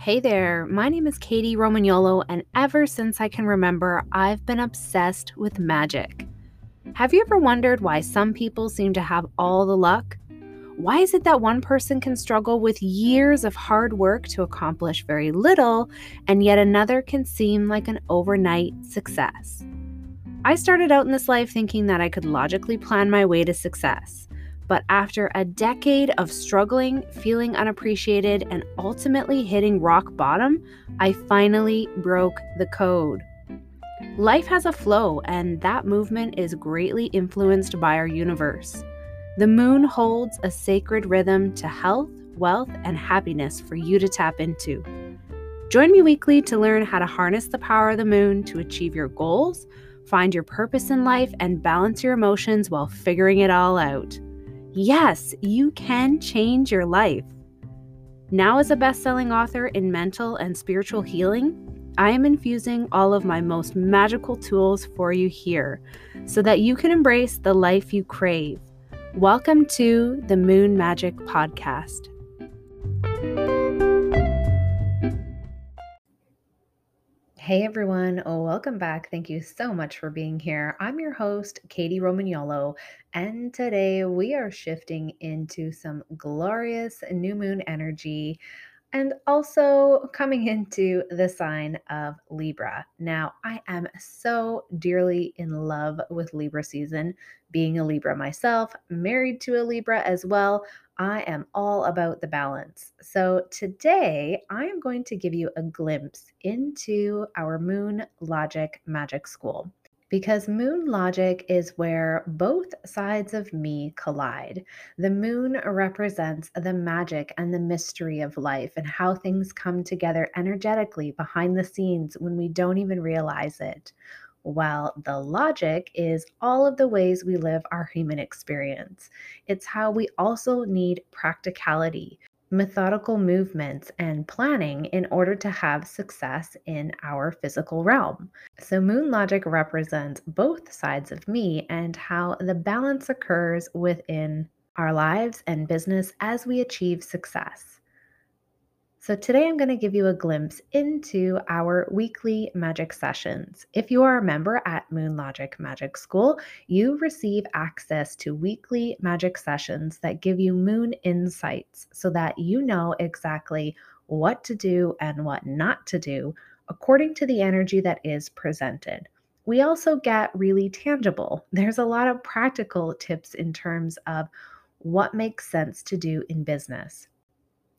Hey there, my name is Kady Romagnuolo, and ever since I can remember, I've been obsessed with magic. Have you ever wondered why some people seem to have all the luck? Why is it that one person can struggle with years of hard work to accomplish very little, and yet another can seem like an overnight success? I started out in this life thinking that I could logically plan my way to success. But after a decade of struggling, feeling unappreciated, and ultimately hitting rock bottom, I finally broke the code. Life has a flow, and that movement is greatly influenced by our universe. The moon holds a sacred rhythm to health, wealth, and happiness for you to tap into. Join me weekly to learn how to harness the power of the moon to achieve your goals, find your purpose in life, and balance your emotions while figuring it all out. Yes, you can change your life. Now, as a best selling author in mental and spiritual healing, I am infusing all of my most magical tools for you here so that you can embrace the life you crave. Welcome to the Moon Magic Podcast. Hey everyone, oh, welcome back. Thank you so much for being here. I'm your host, Kady Romagnuolo, and today we are shifting into some glorious new moon energy and also coming into the sign of Libra. Now, I am so dearly in love with Libra season, being a Libra myself, married to a Libra as well. I am all about the balance. So, today I am going to give you a glimpse into our Moon Logic Magic School because moon logic is where both sides of me collide. The moon represents the magic and the mystery of life and how things come together energetically behind the scenes when we don't even realize it. While the logic is all of the ways we live our human experience. It's how we also need practicality, methodical movements and planning in order to have success in our physical realm. So, moon logic represents both sides of me and how the balance occurs within our lives and business as we achieve success. So, today I'm going to give you a glimpse into our weekly magic sessions. If you are a member at Moon Logic Magic School, you receive access to weekly magic sessions that give you moon insights so that you know exactly what to do and what not to do according to the energy that is presented. We also get really tangible. There's a lot of practical tips in terms of what makes sense to do in business.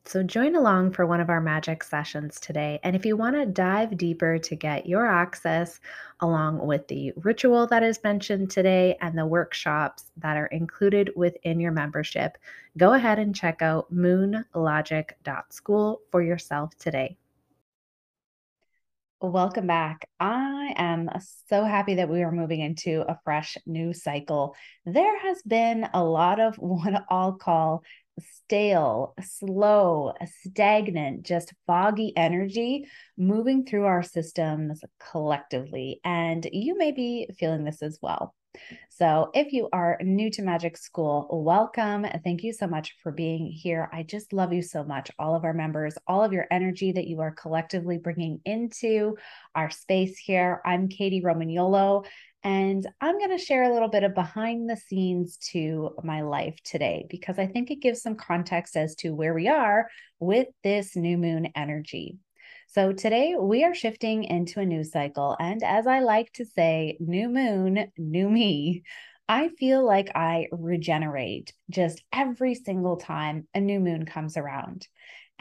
So, join along for one of our magic sessions today. And if you want to dive deeper to get your access along with the ritual that is mentioned today and the workshops that are included within your membership, go ahead and check out moonlogic.school for yourself today. Welcome back. I am so happy that we are moving into a fresh new cycle. There has been a lot of what I'll call stale, slow, stagnant, just foggy energy moving through our systems collectively. And you may be feeling this as well. So, if you are new to Magic School, welcome. Thank you so much for being here. I just love you so much, all of our members, all of your energy that you are collectively bringing into our space here. I'm Kady Romagnuolo, and I'm going to share a little bit of behind the scenes to my life today because I think it gives some context as to where we are with this new moon energy. So today we are shifting into a new cycle. And as I like to say, new moon, new me. I feel like I regenerate just every single time a new moon comes around.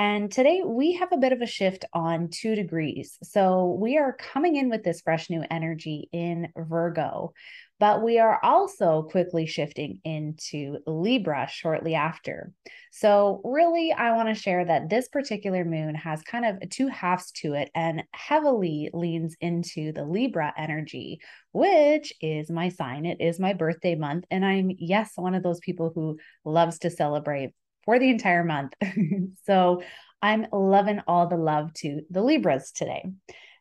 And today we have a bit of a shift on two degrees. So we are coming in with this fresh new energy in Virgo, but we are also quickly shifting into Libra shortly after. So, really, I want to share that this particular moon has kind of two halves to it and heavily leans into the Libra energy, which is my sign. It is my birthday month. And I'm, yes, one of those people who loves to celebrate for the entire month. so I'm loving all the love to the Libras today.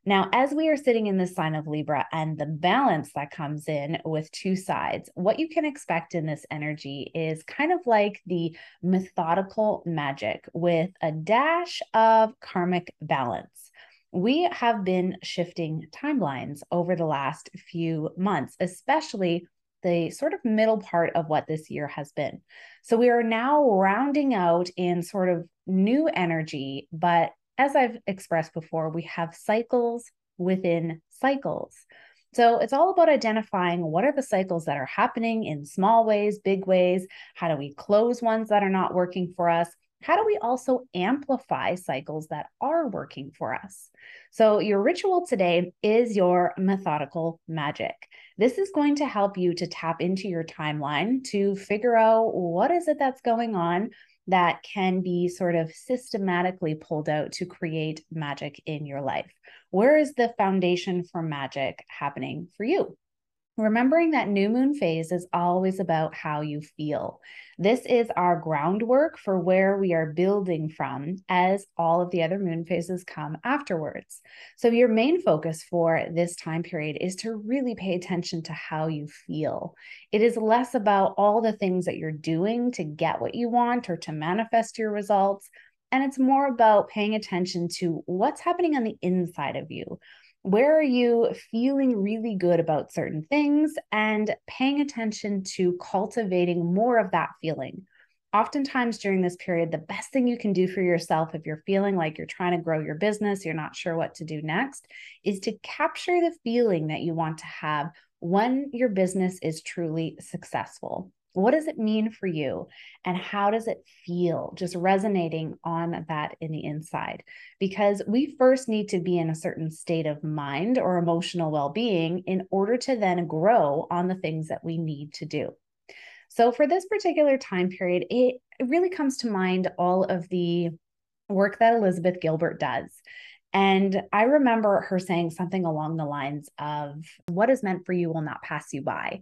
Now, as we are sitting in the sign of Libra and the balance that comes in with two sides, what you can expect in this energy is kind of like the methodical magic with a dash of karmic balance. We have been shifting timelines over the last few months, especially the sort of middle part of what this year has been. So we are now rounding out in sort of new energy, but as I've expressed before, we have cycles within cycles. So it's all about identifying what are the cycles that are happening in small ways, big ways. How do we close ones that are not working for us? How do we also amplify cycles that are working for us? So, your ritual today is your methodical magic. This is going to help you to tap into your timeline to figure out what is it that's going on that can be sort of systematically pulled out to create magic in your life. Where is the foundation for magic happening for you? Remembering that new moon phase is always about how you feel. This is our groundwork for where we are building from as all of the other moon phases come afterwards. So, your main focus for this time period is to really pay attention to how you feel. It is less about all the things that you're doing to get what you want or to manifest your results. And it's more about paying attention to what's happening on the inside of you where are you feeling really good about certain things and paying attention to cultivating more of that feeling? Oftentimes during this period, the best thing you can do for yourself if you're feeling like you're trying to grow your business, you're not sure what to do next, is to capture the feeling that you want to have when your business is truly successful. What does it mean for you? And how does it feel just resonating on that in the inside? Because we first need to be in a certain state of mind or emotional well being in order to then grow on the things that we need to do. So, for this particular time period, it, it really comes to mind all of the work that Elizabeth Gilbert does. And I remember her saying something along the lines of, What is meant for you will not pass you by.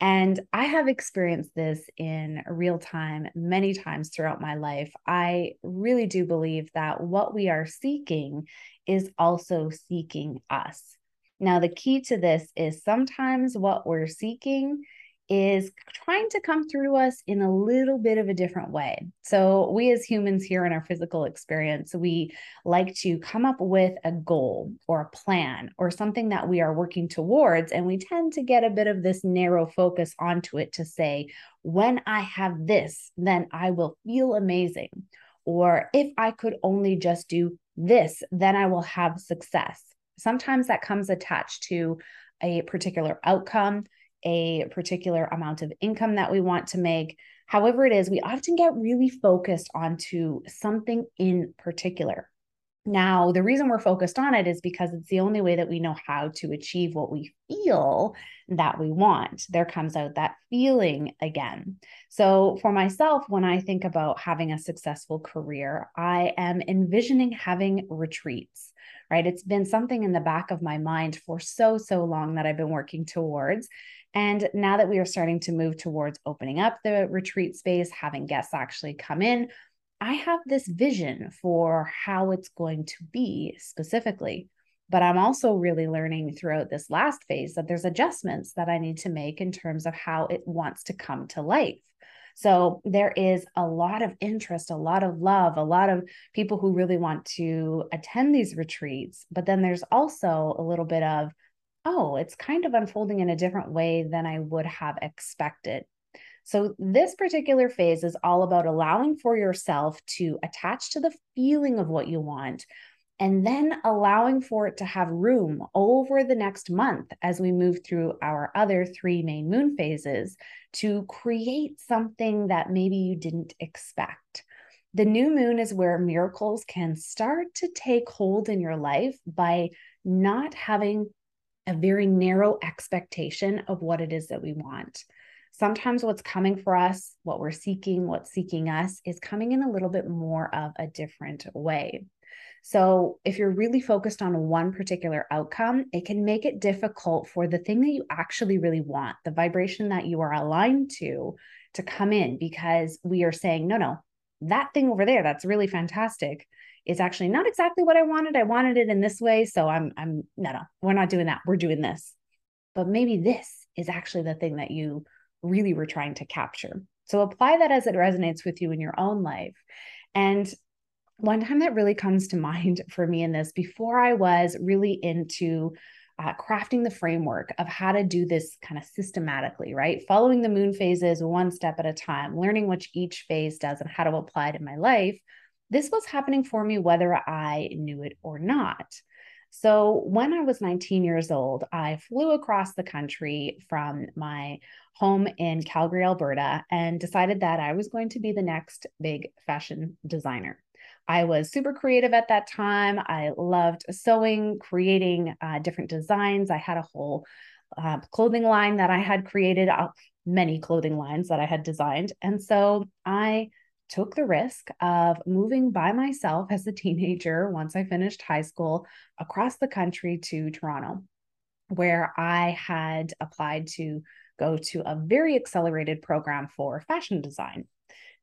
And I have experienced this in real time many times throughout my life. I really do believe that what we are seeking is also seeking us. Now, the key to this is sometimes what we're seeking is trying to come through us in a little bit of a different way. So, we as humans here in our physical experience, we like to come up with a goal or a plan or something that we are working towards. And we tend to get a bit of this narrow focus onto it to say, when I have this, then I will feel amazing. Or if I could only just do this, then I will have success. Sometimes that comes attached to a particular outcome a particular amount of income that we want to make. However, it is, we often get really focused onto something in particular. Now, the reason we're focused on it is because it's the only way that we know how to achieve what we feel that we want. There comes out that feeling again. So, for myself, when I think about having a successful career, I am envisioning having retreats, right? It's been something in the back of my mind for so, so long that I've been working towards. And now that we are starting to move towards opening up the retreat space, having guests actually come in, I have this vision for how it's going to be specifically. But I'm also really learning throughout this last phase that there's adjustments that I need to make in terms of how it wants to come to life. So there is a lot of interest, a lot of love, a lot of people who really want to attend these retreats. But then there's also a little bit of, oh, it's kind of unfolding in a different way than I would have expected. So, this particular phase is all about allowing for yourself to attach to the feeling of what you want and then allowing for it to have room over the next month as we move through our other three main moon phases to create something that maybe you didn't expect. The new moon is where miracles can start to take hold in your life by not having a very narrow expectation of what it is that we want. Sometimes what's coming for us, what we're seeking, what's seeking us is coming in a little bit more of a different way. So, if you're really focused on one particular outcome, it can make it difficult for the thing that you actually really want, the vibration that you are aligned to, to come in because we are saying, no, no, that thing over there, that's really fantastic it's actually not exactly what I wanted. I wanted it in this way. So I'm, I'm, no, no, we're not doing that. We're doing this. But maybe this is actually the thing that you really were trying to capture. So apply that as it resonates with you in your own life. And one time that really comes to mind for me in this, before I was really into uh, crafting the framework of how to do this kind of systematically, right? Following the moon phases one step at a time, learning what each phase does and how to apply it in my life. This was happening for me whether I knew it or not. So, when I was 19 years old, I flew across the country from my home in Calgary, Alberta, and decided that I was going to be the next big fashion designer. I was super creative at that time. I loved sewing, creating uh, different designs. I had a whole uh, clothing line that I had created, uh, many clothing lines that I had designed. And so I took the risk of moving by myself as a teenager once I finished high school across the country to Toronto, where I had applied to go to a very accelerated program for fashion design.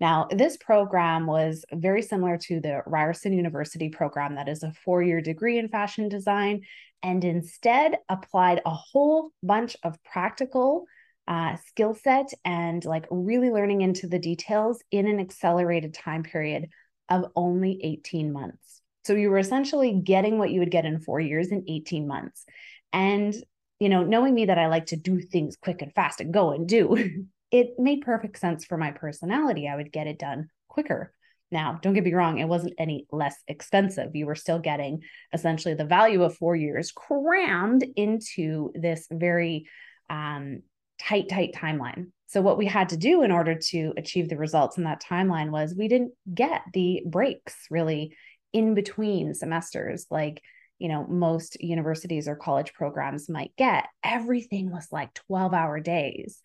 Now, this program was very similar to the Ryerson University program, that is a four year degree in fashion design, and instead applied a whole bunch of practical uh, skill set and like really learning into the details in an accelerated time period of only 18 months. So you were essentially getting what you would get in four years in 18 months. And, you know, knowing me that I like to do things quick and fast and go and do, it made perfect sense for my personality. I would get it done quicker. Now, don't get me wrong, it wasn't any less expensive. You were still getting essentially the value of four years crammed into this very um, tight, tight timeline. So, what we had to do in order to achieve the results in that timeline was we didn't get the breaks really in between semesters like you know most universities or college programs might get everything was like 12 hour days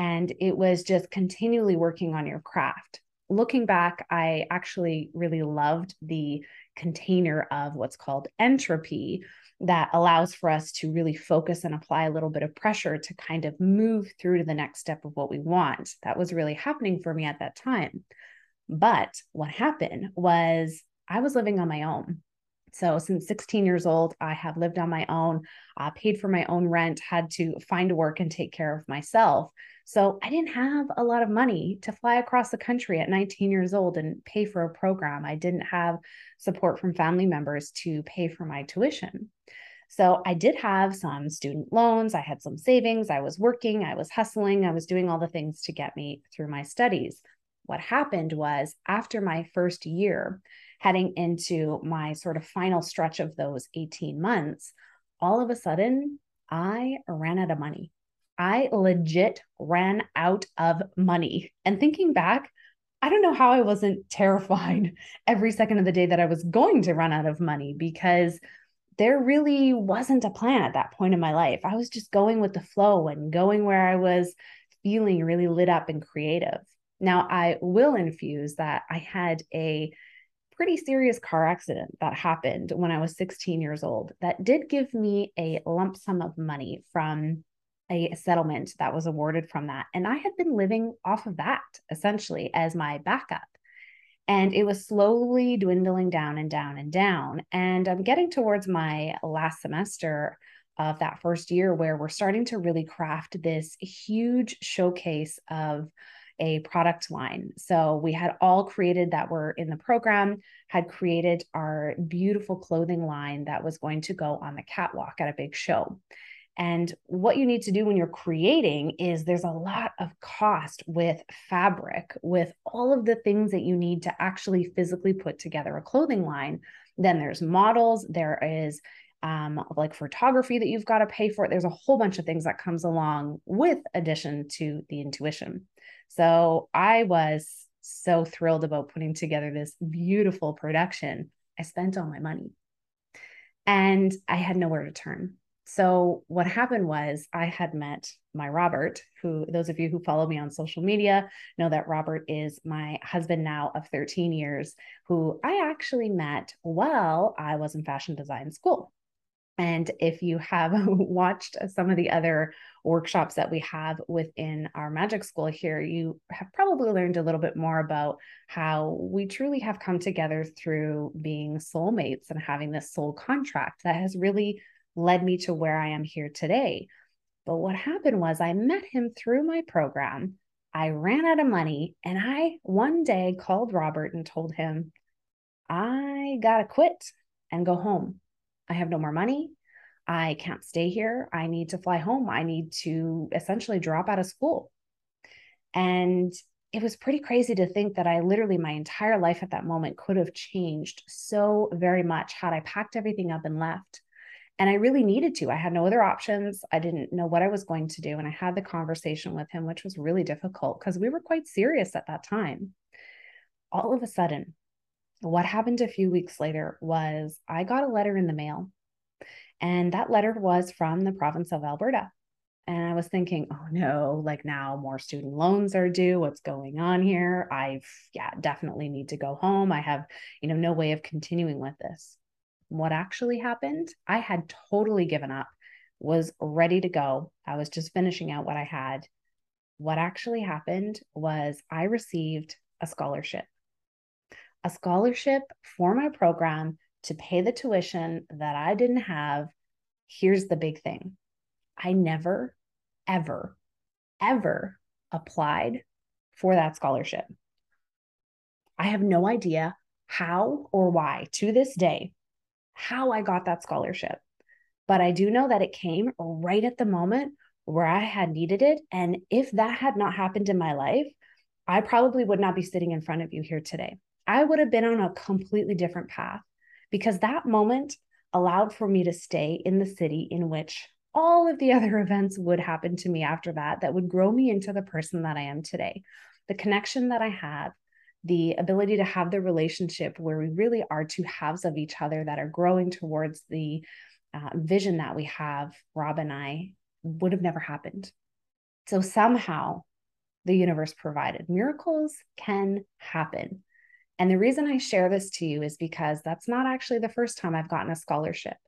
and it was just continually working on your craft. Looking back, I actually really loved the container of what's called entropy that allows for us to really focus and apply a little bit of pressure to kind of move through to the next step of what we want. That was really happening for me at that time. But what happened was I was living on my own. So, since 16 years old, I have lived on my own, uh, paid for my own rent, had to find work and take care of myself. So, I didn't have a lot of money to fly across the country at 19 years old and pay for a program. I didn't have support from family members to pay for my tuition. So, I did have some student loans, I had some savings, I was working, I was hustling, I was doing all the things to get me through my studies. What happened was after my first year, heading into my sort of final stretch of those 18 months, all of a sudden, I ran out of money. I legit ran out of money. And thinking back, I don't know how I wasn't terrified every second of the day that I was going to run out of money because there really wasn't a plan at that point in my life. I was just going with the flow and going where I was feeling really lit up and creative. Now, I will infuse that I had a pretty serious car accident that happened when I was 16 years old that did give me a lump sum of money from a settlement that was awarded from that. And I had been living off of that essentially as my backup. And it was slowly dwindling down and down and down. And I'm getting towards my last semester of that first year where we're starting to really craft this huge showcase of a product line. So we had all created that were in the program, had created our beautiful clothing line that was going to go on the catwalk at a big show. And what you need to do when you're creating is there's a lot of cost with fabric, with all of the things that you need to actually physically put together a clothing line. Then there's models, there is um, like photography that you've got to pay for. There's a whole bunch of things that comes along with addition to the intuition. So I was so thrilled about putting together this beautiful production. I spent all my money and I had nowhere to turn. So what happened was I had met my Robert, who those of you who follow me on social media know that Robert is my husband now of 13 years, who I actually met while I was in fashion design school. And if you have watched some of the other workshops that we have within our magic school here, you have probably learned a little bit more about how we truly have come together through being soulmates and having this soul contract that has really led me to where I am here today. But what happened was I met him through my program. I ran out of money and I one day called Robert and told him, I got to quit and go home. I have no more money. I can't stay here. I need to fly home. I need to essentially drop out of school. And it was pretty crazy to think that I literally, my entire life at that moment could have changed so very much had I packed everything up and left. And I really needed to. I had no other options. I didn't know what I was going to do. And I had the conversation with him, which was really difficult because we were quite serious at that time. All of a sudden, what happened a few weeks later was I got a letter in the mail, and that letter was from the province of Alberta. And I was thinking, oh no, like now more student loans are due. What's going on here? I've, yeah, definitely need to go home. I have, you know, no way of continuing with this. What actually happened? I had totally given up, was ready to go. I was just finishing out what I had. What actually happened was I received a scholarship a scholarship for my program to pay the tuition that I didn't have. Here's the big thing I never, ever, ever applied for that scholarship. I have no idea how or why to this day how I got that scholarship. But I do know that it came right at the moment where I had needed it. And if that had not happened in my life, I probably would not be sitting in front of you here today. I would have been on a completely different path because that moment allowed for me to stay in the city in which all of the other events would happen to me after that, that would grow me into the person that I am today. The connection that I have, the ability to have the relationship where we really are two halves of each other that are growing towards the uh, vision that we have, Rob and I, would have never happened. So somehow the universe provided. Miracles can happen. And the reason I share this to you is because that's not actually the first time I've gotten a scholarship.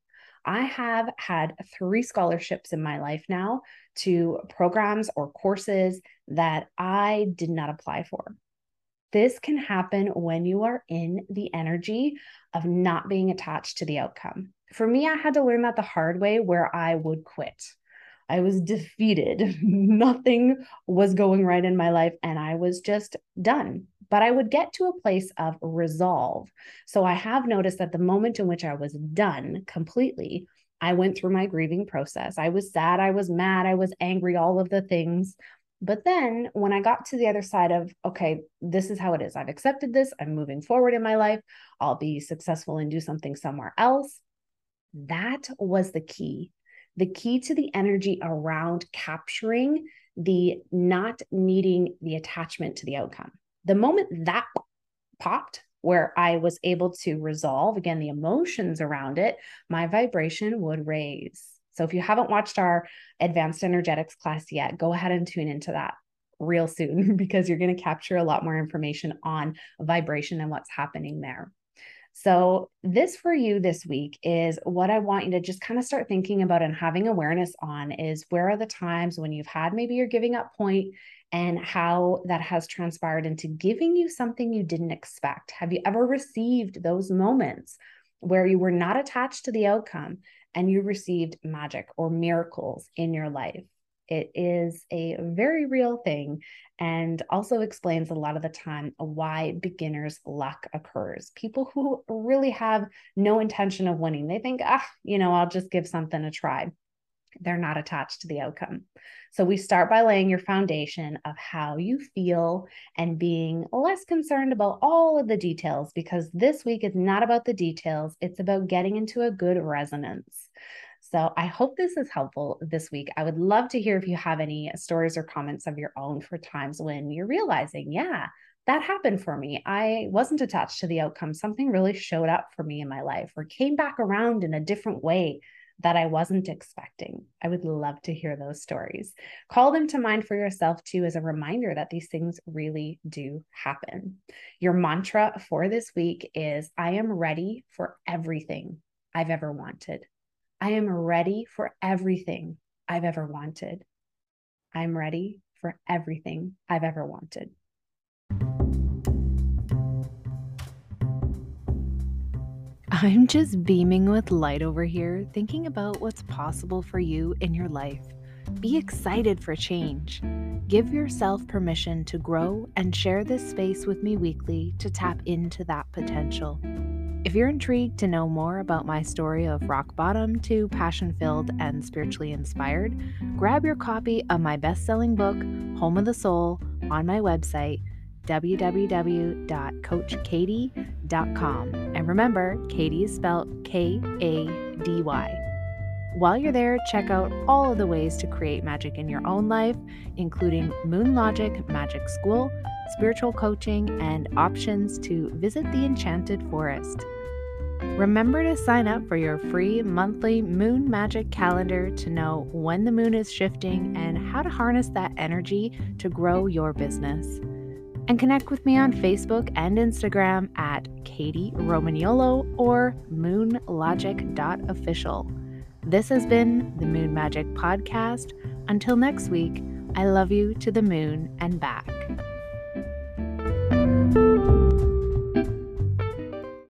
I have had three scholarships in my life now to programs or courses that I did not apply for. This can happen when you are in the energy of not being attached to the outcome. For me, I had to learn that the hard way where I would quit. I was defeated. Nothing was going right in my life, and I was just done but I would get to a place of resolve. So I have noticed that the moment in which I was done completely, I went through my grieving process. I was sad, I was mad, I was angry, all of the things. But then when I got to the other side of, okay, this is how it is. I've accepted this. I'm moving forward in my life. I'll be successful and do something somewhere else. That was the key. The key to the energy around capturing the not needing the attachment to the outcome the moment that popped, where I was able to resolve again the emotions around it, my vibration would raise. So if you haven't watched our advanced energetics class yet, go ahead and tune into that real soon because you're going to capture a lot more information on vibration and what's happening there. So, this for you this week is what I want you to just kind of start thinking about and having awareness on is where are the times when you've had maybe your giving up point and how that has transpired into giving you something you didn't expect. Have you ever received those moments where you were not attached to the outcome and you received magic or miracles in your life? It is a very real thing and also explains a lot of the time why beginners luck occurs. People who really have no intention of winning, they think, ah, you know, I'll just give something a try they're not attached to the outcome. So we start by laying your foundation of how you feel and being less concerned about all of the details because this week is not about the details, it's about getting into a good resonance. So I hope this is helpful this week. I would love to hear if you have any stories or comments of your own for times when you're realizing, yeah, that happened for me. I wasn't attached to the outcome. Something really showed up for me in my life or came back around in a different way that I wasn't expecting. I would love to hear those stories. Call them to mind for yourself too as a reminder that these things really do happen. Your mantra for this week is I am ready for everything I've ever wanted. I am ready for everything I've ever wanted. I'm ready for everything I've ever wanted. I'm just beaming with light over here, thinking about what's possible for you in your life. Be excited for change. Give yourself permission to grow and share this space with me weekly to tap into that potential. If you're intrigued to know more about my story of rock bottom to passion filled and spiritually inspired, grab your copy of my best selling book, Home of the Soul, on my website, www.coachkady.com. And remember, Kady is spelled K A D Y. While you're there, check out all of the ways to create magic in your own life, including Moon Logic Magic School, spiritual coaching, and options to visit the Enchanted Forest. Remember to sign up for your free monthly moon magic calendar to know when the moon is shifting and how to harness that energy to grow your business. And connect with me on Facebook and Instagram at Kady Romagnuolo or moonlogic.official. This has been the Moon Magic Podcast. Until next week, I love you to the moon and back.